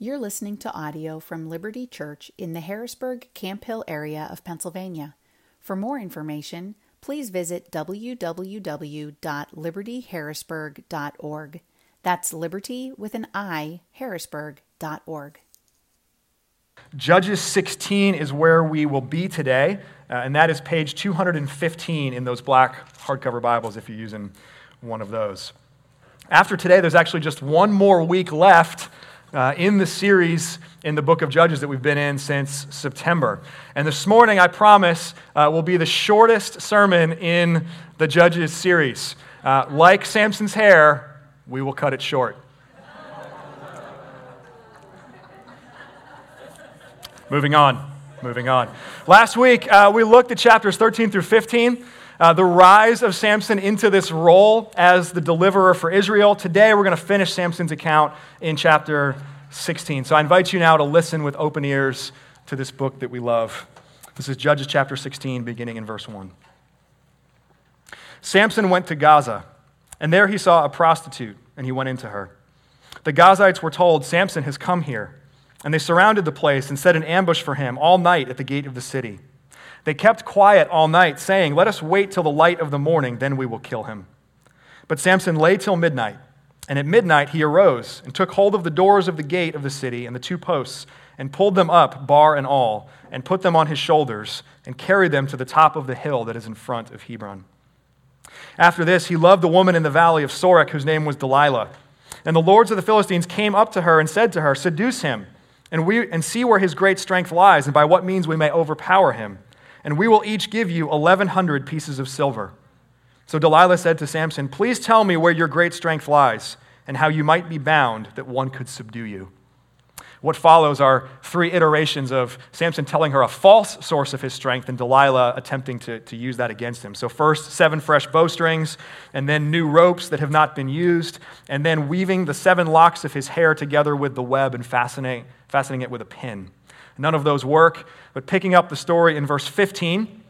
You're listening to audio from Liberty Church in the Harrisburg Camp Hill area of Pennsylvania. For more information, please visit www.libertyharrisburg.org. That's liberty with an I, harrisburg.org. Judges 16 is where we will be today, uh, and that is page 215 in those black hardcover Bibles if you're using one of those. After today, there's actually just one more week left uh, in the series in the book of Judges that we've been in since September. And this morning, I promise, uh, will be the shortest sermon in the Judges series. Uh, like Samson's hair, we will cut it short. moving on, moving on. Last week, uh, we looked at chapters 13 through 15. Uh, the rise of Samson into this role as the deliverer for Israel. Today, we're going to finish Samson's account in chapter 16. So I invite you now to listen with open ears to this book that we love. This is Judges chapter 16, beginning in verse 1. Samson went to Gaza, and there he saw a prostitute, and he went into her. The Gazites were told, Samson has come here. And they surrounded the place and set an ambush for him all night at the gate of the city. They kept quiet all night, saying, Let us wait till the light of the morning, then we will kill him. But Samson lay till midnight, and at midnight he arose and took hold of the doors of the gate of the city and the two posts, and pulled them up, bar and all, and put them on his shoulders, and carried them to the top of the hill that is in front of Hebron. After this, he loved the woman in the valley of Sorek, whose name was Delilah. And the lords of the Philistines came up to her and said to her, Seduce him, and, we, and see where his great strength lies, and by what means we may overpower him and we will each give you 1,100 pieces of silver. So Delilah said to Samson, Please tell me where your great strength lies, and how you might be bound that one could subdue you. What follows are three iterations of Samson telling her a false source of his strength and Delilah attempting to, to use that against him. So, first, seven fresh bowstrings, and then new ropes that have not been used, and then weaving the seven locks of his hair together with the web and fastening, fastening it with a pin. None of those work. But picking up the story in verse 15,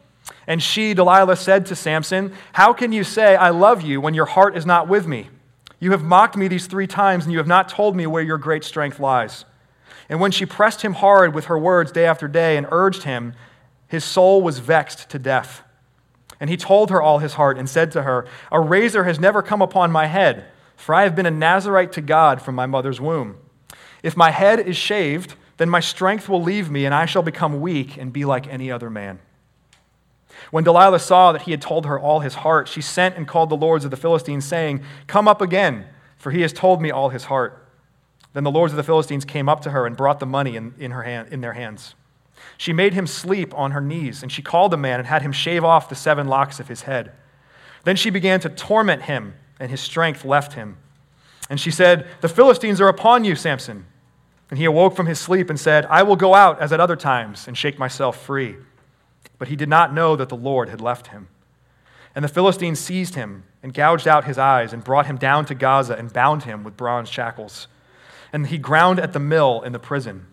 and she, Delilah, said to Samson, How can you say, I love you, when your heart is not with me? You have mocked me these three times, and you have not told me where your great strength lies. And when she pressed him hard with her words day after day and urged him, his soul was vexed to death. And he told her all his heart and said to her, A razor has never come upon my head, for I have been a Nazarite to God from my mother's womb. If my head is shaved, then my strength will leave me, and I shall become weak and be like any other man. When Delilah saw that he had told her all his heart, she sent and called the lords of the Philistines, saying, Come up again, for he has told me all his heart. Then the lords of the Philistines came up to her and brought the money in, in, her hand, in their hands. She made him sleep on her knees, and she called the man and had him shave off the seven locks of his head. Then she began to torment him, and his strength left him. And she said, The Philistines are upon you, Samson. And he awoke from his sleep and said, I will go out as at other times and shake myself free. But he did not know that the Lord had left him. And the Philistines seized him and gouged out his eyes and brought him down to Gaza and bound him with bronze shackles. And he ground at the mill in the prison.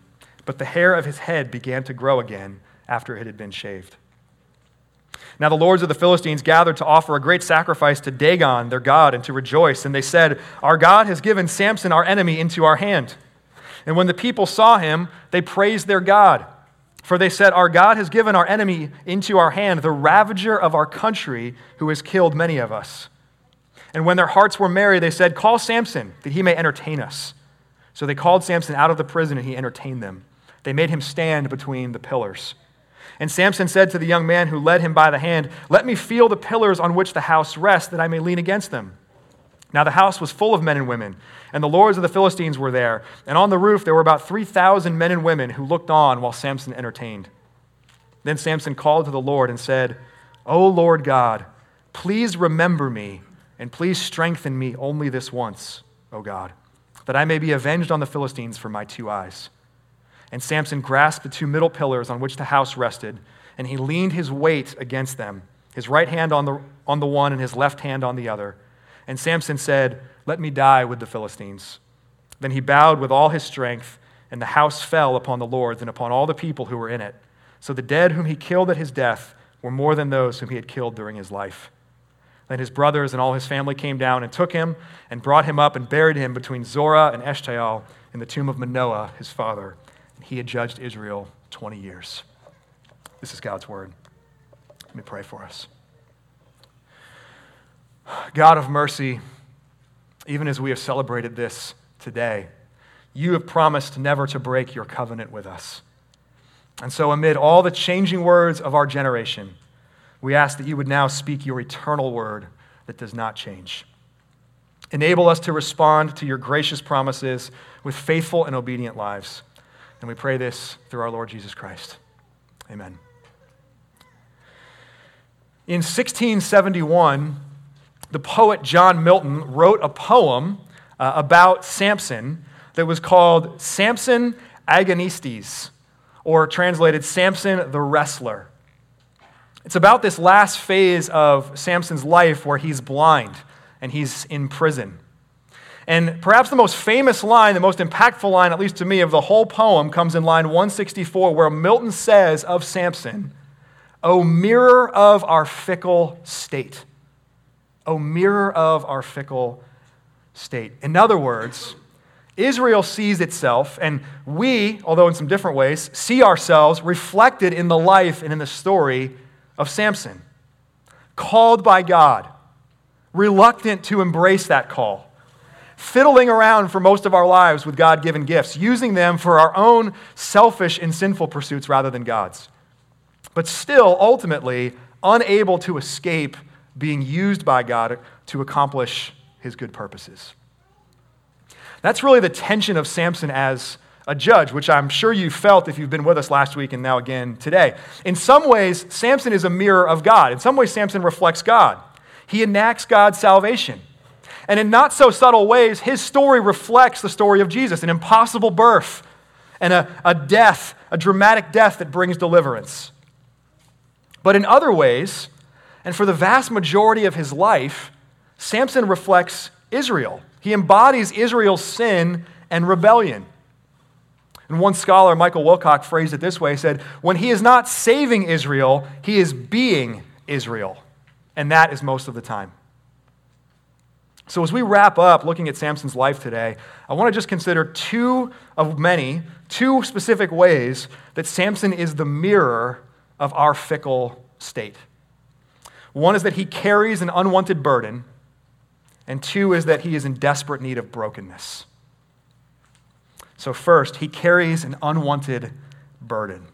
But the hair of his head began to grow again after it had been shaved. Now the lords of the Philistines gathered to offer a great sacrifice to Dagon, their God, and to rejoice. And they said, Our God has given Samson, our enemy, into our hand. And when the people saw him, they praised their God. For they said, Our God has given our enemy into our hand, the ravager of our country, who has killed many of us. And when their hearts were merry, they said, Call Samson, that he may entertain us. So they called Samson out of the prison, and he entertained them. They made him stand between the pillars. And Samson said to the young man who led him by the hand, Let me feel the pillars on which the house rests, that I may lean against them. Now the house was full of men and women, and the lords of the Philistines were there. And on the roof there were about 3,000 men and women who looked on while Samson entertained. Then Samson called to the Lord and said, O Lord God, please remember me, and please strengthen me only this once, O God, that I may be avenged on the Philistines for my two eyes. And Samson grasped the two middle pillars on which the house rested, and he leaned his weight against them, his right hand on the, on the one and his left hand on the other. And Samson said, Let me die with the Philistines. Then he bowed with all his strength, and the house fell upon the Lord and upon all the people who were in it. So the dead whom he killed at his death were more than those whom he had killed during his life. Then his brothers and all his family came down and took him and brought him up and buried him between Zorah and Eshtaol in the tomb of Manoah, his father. And he had judged Israel 20 years. This is God's word. Let me pray for us. God of mercy, even as we have celebrated this today, you have promised never to break your covenant with us. And so, amid all the changing words of our generation, we ask that you would now speak your eternal word that does not change. Enable us to respond to your gracious promises with faithful and obedient lives. And we pray this through our Lord Jesus Christ. Amen. In 1671, the poet John Milton wrote a poem uh, about Samson that was called Samson Agonistes, or translated Samson the Wrestler. It's about this last phase of Samson's life where he's blind and he's in prison. And perhaps the most famous line, the most impactful line, at least to me, of the whole poem comes in line 164, where Milton says of Samson, O mirror of our fickle state. O mirror of our fickle state. In other words, Israel sees itself, and we, although in some different ways, see ourselves reflected in the life and in the story of Samson, called by God, reluctant to embrace that call, fiddling around for most of our lives with God given gifts, using them for our own selfish and sinful pursuits rather than God's, but still ultimately unable to escape being used by God to accomplish his good purposes. That's really the tension of Samson as a judge, which I'm sure you felt if you've been with us last week and now again today. In some ways, Samson is a mirror of God. In some ways, Samson reflects God. He enacts God's salvation. And in not so subtle ways, his story reflects the story of Jesus an impossible birth and a, a death, a dramatic death that brings deliverance. But in other ways, and for the vast majority of his life, Samson reflects Israel. He embodies Israel's sin and rebellion. And one scholar, Michael Wilcock, phrased it this way he said, When he is not saving Israel, he is being Israel. And that is most of the time. So, as we wrap up looking at Samson's life today, I want to just consider two of many, two specific ways that Samson is the mirror of our fickle state. One is that he carries an unwanted burden, and two is that he is in desperate need of brokenness. So, first, he carries an unwanted burden.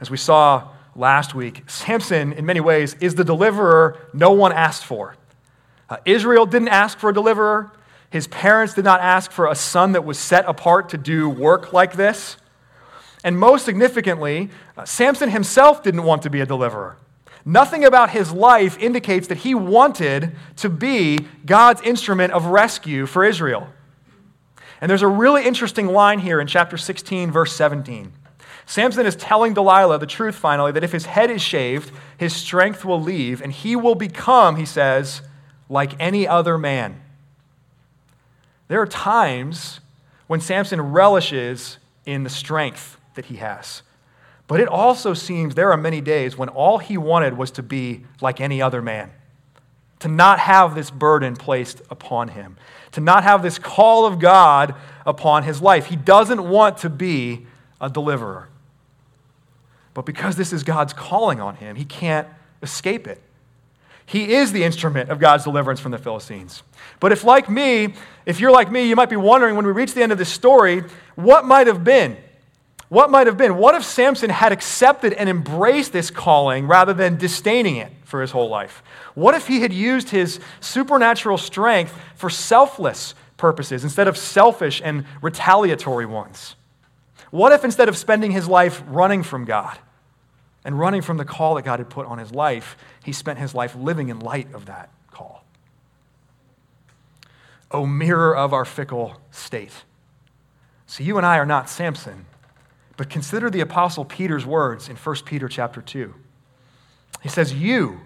As we saw last week, Samson, in many ways, is the deliverer no one asked for. Uh, Israel didn't ask for a deliverer. His parents did not ask for a son that was set apart to do work like this. And most significantly, uh, Samson himself didn't want to be a deliverer. Nothing about his life indicates that he wanted to be God's instrument of rescue for Israel. And there's a really interesting line here in chapter 16, verse 17. Samson is telling Delilah the truth finally that if his head is shaved, his strength will leave, and he will become, he says, like any other man. There are times when Samson relishes in the strength that he has. But it also seems there are many days when all he wanted was to be like any other man, to not have this burden placed upon him to not have this call of God upon his life. He doesn't want to be a deliverer. But because this is God's calling on him, he can't escape it. He is the instrument of God's deliverance from the Philistines. But if, like me, if you're like me, you might be wondering when we reach the end of this story, what might have been? What might have been? What if Samson had accepted and embraced this calling rather than disdaining it for his whole life? What if he had used his supernatural strength for selfless purposes instead of selfish and retaliatory ones? What if instead of spending his life running from God and running from the call that God had put on his life, he spent his life living in light of that call? O mirror of our fickle state. So you and I are not Samson but consider the apostle Peter's words in 1 Peter chapter 2. He says, "You,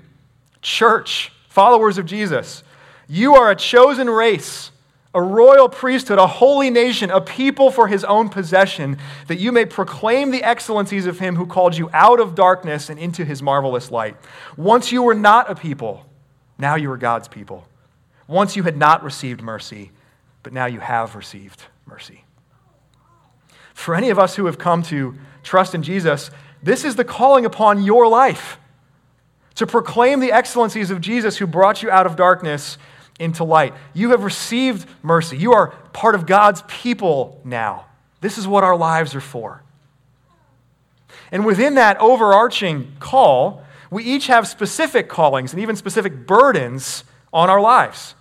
church, followers of Jesus, you are a chosen race, a royal priesthood, a holy nation, a people for his own possession, that you may proclaim the excellencies of him who called you out of darkness and into his marvelous light. Once you were not a people, Now you are God's people. Once you had not received mercy, but now you have received mercy. For any of us who have come to trust in Jesus, this is the calling upon your life to proclaim the excellencies of Jesus who brought you out of darkness into light. You have received mercy. You are part of God's people now. This is what our lives are for. And within that overarching call, we each have specific callings and even specific burdens on our lives.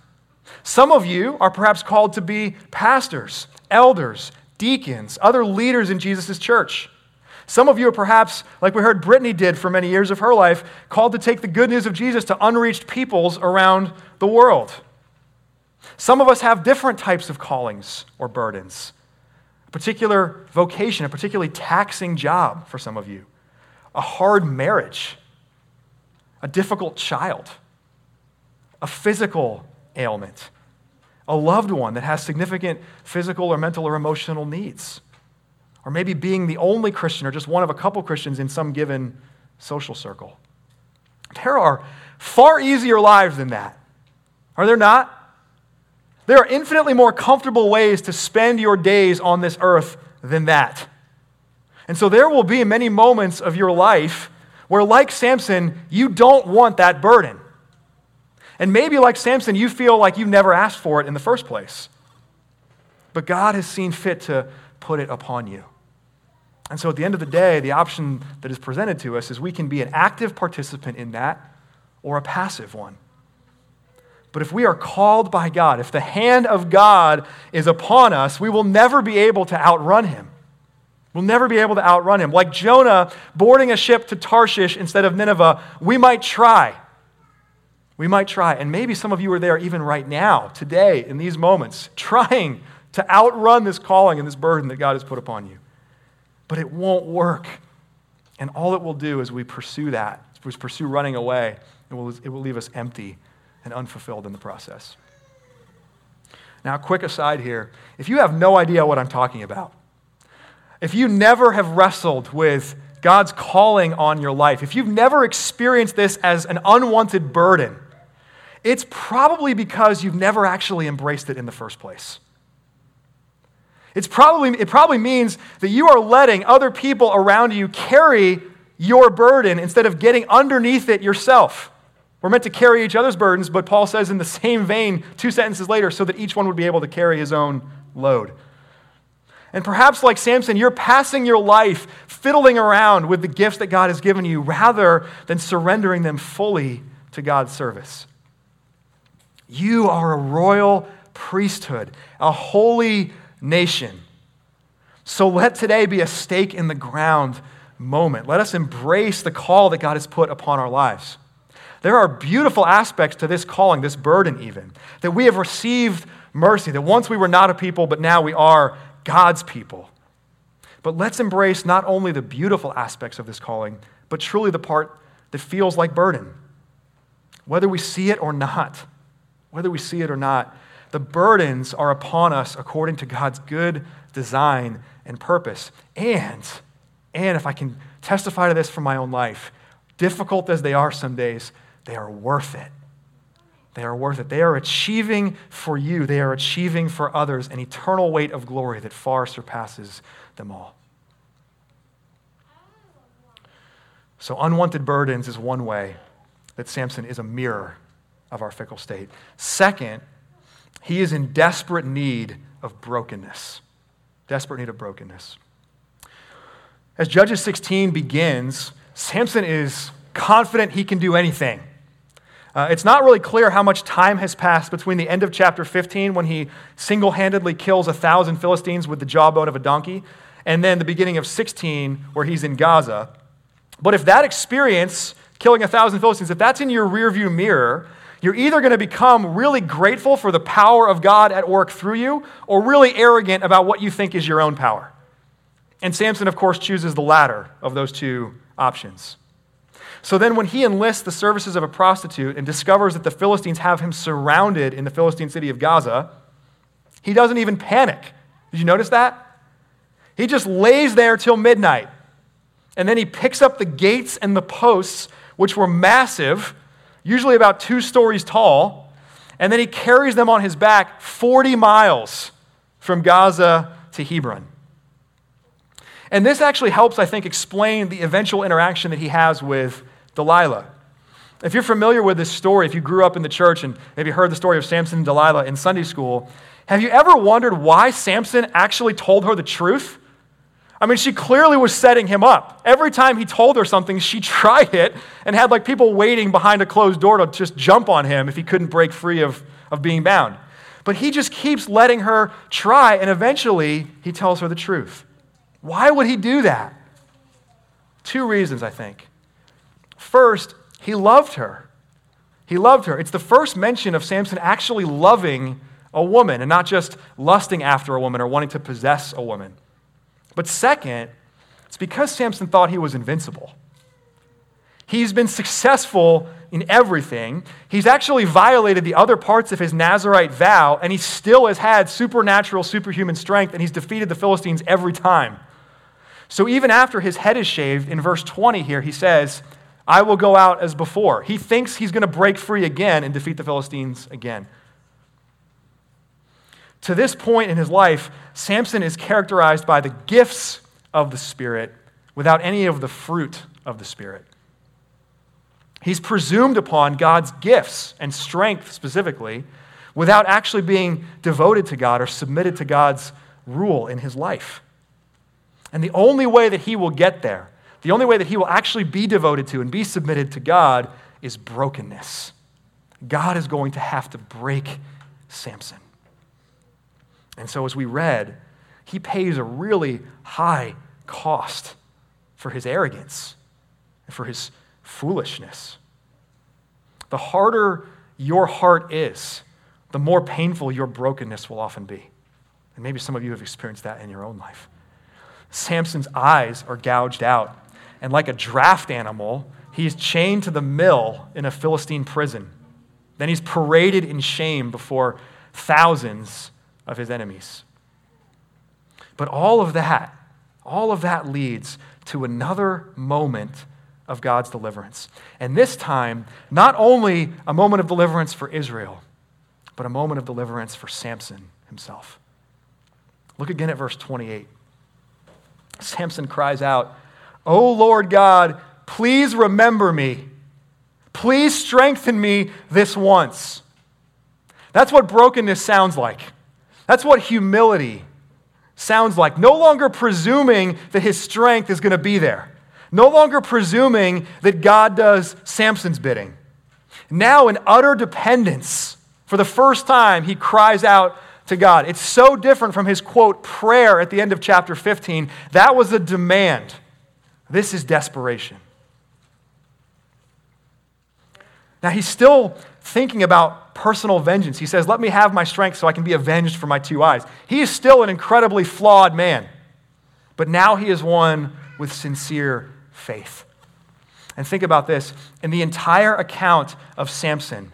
Some of you are perhaps called to be pastors, elders, deacons, other leaders in Jesus' church. Some of you are perhaps, like we heard Brittany did for many years of her life, called to take the good news of Jesus to unreached peoples around the world. Some of us have different types of callings or burdens. A particular vocation, a particularly taxing job for some of you, a hard marriage, a difficult child, a physical ailment, a loved one that has significant physical or mental or emotional needs, or maybe being the only Christian or just one of a couple Christians in some given social circle. There are far easier lives than that, are there not? There are infinitely more comfortable ways to spend your days on this earth than that. And so there will be many moments of your life where, like Samson, you don't want that burden. And maybe, like Samson, you feel like you never asked for it in the first place. But God has seen fit to put it upon you. And so, at the end of the day, the option that is presented to us is we can be an active participant in that or a passive one. But if we are called by God, if the hand of God is upon us, we will never be able to outrun him. We'll never be able to outrun him. Like Jonah boarding a ship to Tarshish instead of Nineveh, we might try. We might try. And maybe some of you are there even right now, today, in these moments, trying to outrun this calling and this burden that God has put upon you. But it won't work. And all it will do is we pursue that, we pursue running away, it will, it will leave us empty and unfulfilled in the process. Now, quick aside here if you have no idea what I'm talking about, if you never have wrestled with God's calling on your life, if you've never experienced this as an unwanted burden, it's probably because you've never actually embraced it in the first place. It's probably, it probably means that you are letting other people around you carry your burden instead of getting underneath it yourself. We're meant to carry each other's burdens, but Paul says in the same vein, two sentences later, so that each one would be able to carry his own load. And perhaps, like Samson, you're passing your life fiddling around with the gifts that God has given you rather than surrendering them fully to God's service. You are a royal priesthood, a holy nation. So let today be a stake in the ground moment. Let us embrace the call that God has put upon our lives. There are beautiful aspects to this calling, this burden, even, that we have received mercy, that once we were not a people, but now we are God's people. But let's embrace not only the beautiful aspects of this calling, but truly the part that feels like burden. Whether we see it or not, whether we see it or not, the burdens are upon us according to God's good design and purpose. And, and if I can testify to this from my own life, difficult as they are some days, they are worth it. They are worth it. They are achieving for you, they are achieving for others an eternal weight of glory that far surpasses them all. So, unwanted burdens is one way that Samson is a mirror of our fickle state. Second, he is in desperate need of brokenness. Desperate need of brokenness. As Judges 16 begins, Samson is confident he can do anything. Uh, it's not really clear how much time has passed between the end of chapter 15, when he single handedly kills a thousand Philistines with the jawbone of a donkey, and then the beginning of 16, where he's in Gaza. But if that experience, killing a thousand Philistines, if that's in your rearview mirror, you're either going to become really grateful for the power of God at work through you, or really arrogant about what you think is your own power. And Samson, of course, chooses the latter of those two options. So then, when he enlists the services of a prostitute and discovers that the Philistines have him surrounded in the Philistine city of Gaza, he doesn't even panic. Did you notice that? He just lays there till midnight. And then he picks up the gates and the posts, which were massive, usually about two stories tall, and then he carries them on his back 40 miles from Gaza to Hebron. And this actually helps, I think, explain the eventual interaction that he has with Delilah. If you're familiar with this story, if you grew up in the church and maybe heard the story of Samson and Delilah in Sunday school, have you ever wondered why Samson actually told her the truth? I mean, she clearly was setting him up. Every time he told her something, she tried it and had like people waiting behind a closed door to just jump on him if he couldn't break free of, of being bound. But he just keeps letting her try, and eventually he tells her the truth. Why would he do that? Two reasons, I think. First, he loved her. He loved her. It's the first mention of Samson actually loving a woman and not just lusting after a woman or wanting to possess a woman. But second, it's because Samson thought he was invincible. He's been successful in everything. He's actually violated the other parts of his Nazarite vow, and he still has had supernatural, superhuman strength, and he's defeated the Philistines every time. So even after his head is shaved, in verse 20 here, he says, I will go out as before. He thinks he's going to break free again and defeat the Philistines again. To this point in his life, Samson is characterized by the gifts of the Spirit without any of the fruit of the Spirit. He's presumed upon God's gifts and strength specifically without actually being devoted to God or submitted to God's rule in his life. And the only way that he will get there, the only way that he will actually be devoted to and be submitted to God is brokenness. God is going to have to break Samson. And so, as we read, he pays a really high cost for his arrogance and for his foolishness. The harder your heart is, the more painful your brokenness will often be. And maybe some of you have experienced that in your own life. Samson's eyes are gouged out, and like a draft animal, he's chained to the mill in a Philistine prison. Then he's paraded in shame before thousands of his enemies. But all of that, all of that leads to another moment of God's deliverance. And this time, not only a moment of deliverance for Israel, but a moment of deliverance for Samson himself. Look again at verse 28. Samson cries out, O Lord God, please remember me. Please strengthen me this once. That's what brokenness sounds like. That's what humility sounds like. No longer presuming that his strength is going to be there. No longer presuming that God does Samson's bidding. Now, in utter dependence, for the first time, he cries out to God. It's so different from his quote prayer at the end of chapter 15. That was a demand. This is desperation. Now, he's still thinking about personal vengeance. He says, Let me have my strength so I can be avenged for my two eyes. He is still an incredibly flawed man, but now he is one with sincere faith. And think about this in the entire account of Samson,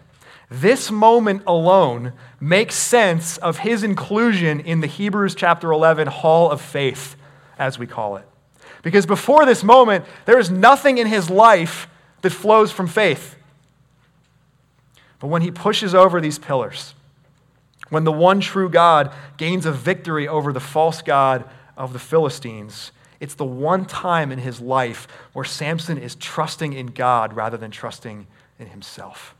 this moment alone makes sense of his inclusion in the Hebrews chapter 11 hall of faith, as we call it. Because before this moment, there is nothing in his life that flows from faith. But when he pushes over these pillars, when the one true God gains a victory over the false God of the Philistines, it's the one time in his life where Samson is trusting in God rather than trusting in himself.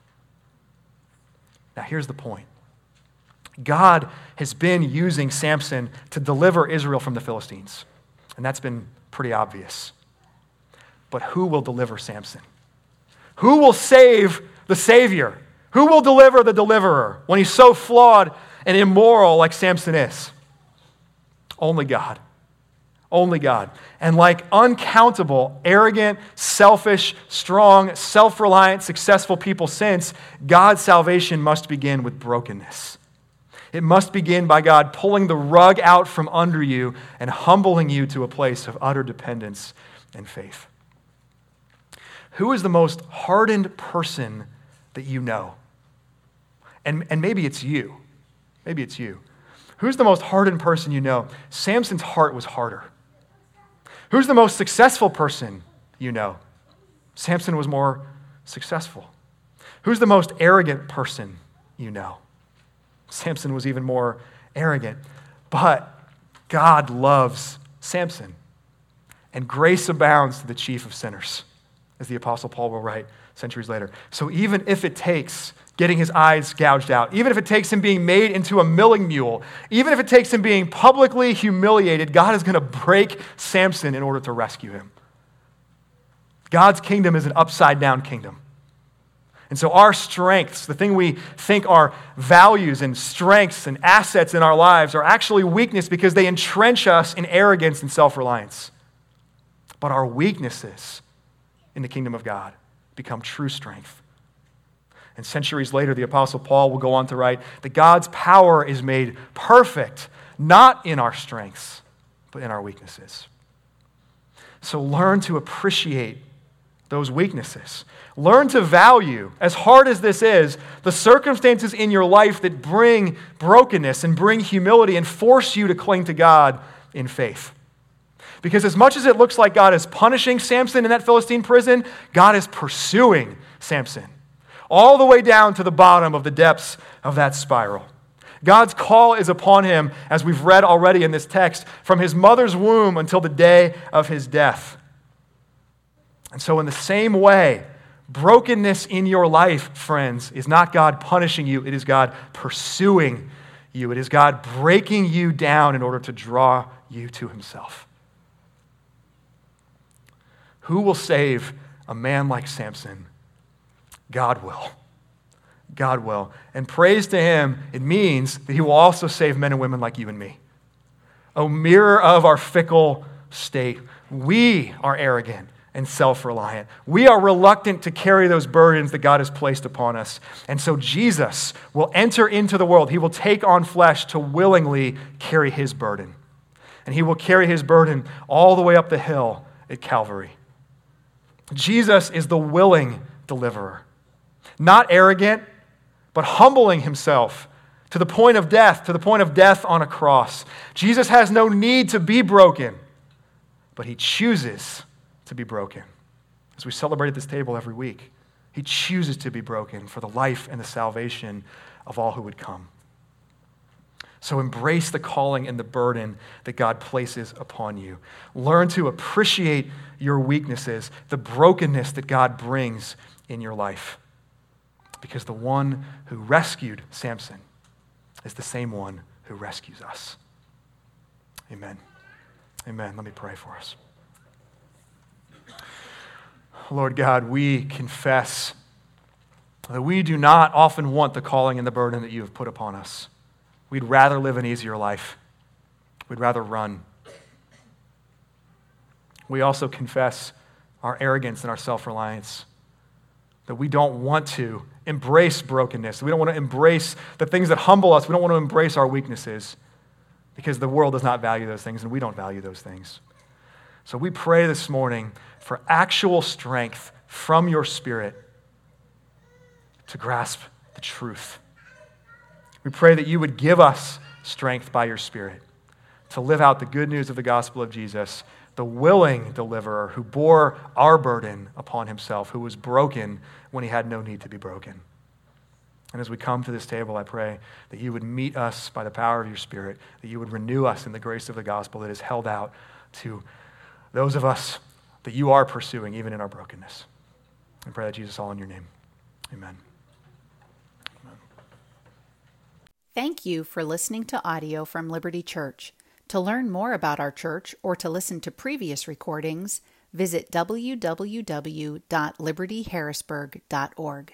Now, here's the point God has been using Samson to deliver Israel from the Philistines, and that's been pretty obvious. But who will deliver Samson? Who will save the Savior? Who will deliver the deliverer when he's so flawed and immoral like Samson is? Only God. Only God. And like uncountable, arrogant, selfish, strong, self reliant, successful people since, God's salvation must begin with brokenness. It must begin by God pulling the rug out from under you and humbling you to a place of utter dependence and faith. Who is the most hardened person that you know? And, and maybe it's you. Maybe it's you. Who's the most hardened person you know? Samson's heart was harder. Who's the most successful person you know? Samson was more successful. Who's the most arrogant person you know? Samson was even more arrogant. But God loves Samson. And grace abounds to the chief of sinners, as the Apostle Paul will write centuries later. So even if it takes getting his eyes gouged out, even if it takes him being made into a milling mule, even if it takes him being publicly humiliated, God is going to break Samson in order to rescue him. God's kingdom is an upside down kingdom. And so, our strengths, the thing we think are values and strengths and assets in our lives, are actually weakness because they entrench us in arrogance and self reliance. But our weaknesses in the kingdom of God become true strength. And centuries later, the Apostle Paul will go on to write that God's power is made perfect, not in our strengths, but in our weaknesses. So learn to appreciate those weaknesses. Learn to value, as hard as this is, the circumstances in your life that bring brokenness and bring humility and force you to cling to God in faith. Because as much as it looks like God is punishing Samson in that Philistine prison, God is pursuing Samson all the way down to the bottom of the depths of that spiral. God's call is upon him, as we've read already in this text, from his mother's womb until the day of his death. And so, in the same way, brokenness in your life, friends, is not God punishing you, it is God pursuing you. It is God breaking you down in order to draw you to himself. Who will save a man like Samson? God will. God will. And praise to him, it means that he will also save men and women like you and me. A mirror of our fickle state. We are arrogant and self reliant. We are reluctant to carry those burdens that God has placed upon us. And so Jesus will enter into the world. He will take on flesh to willingly carry his burden. And he will carry his burden all the way up the hill at Calvary. Jesus is the willing deliverer, not arrogant, but humbling himself to the point of death, to the point of death on a cross. Jesus has no need to be broken, but he chooses to be broken. As we celebrate at this table every week, he chooses to be broken for the life and the salvation of all who would come. So embrace the calling and the burden that God places upon you. Learn to appreciate your weaknesses, the brokenness that God brings in your life. Because the one who rescued Samson is the same one who rescues us. Amen. Amen. Let me pray for us. Lord God, we confess that we do not often want the calling and the burden that you have put upon us. We'd rather live an easier life, we'd rather run. We also confess our arrogance and our self reliance, that we don't want to embrace brokenness. We don't want to embrace the things that humble us. We don't want to embrace our weaknesses because the world does not value those things and we don't value those things. So we pray this morning for actual strength from your Spirit to grasp the truth. We pray that you would give us strength by your Spirit to live out the good news of the gospel of Jesus, the willing deliverer who bore our burden upon himself, who was broken when he had no need to be broken. And as we come to this table, I pray that you would meet us by the power of your Spirit, that you would renew us in the grace of the gospel that is held out to those of us that you are pursuing, even in our brokenness. I pray that Jesus, all in your name. Amen. Thank you for listening to audio from Liberty Church. To learn more about our church or to listen to previous recordings, visit www.libertyharrisburg.org.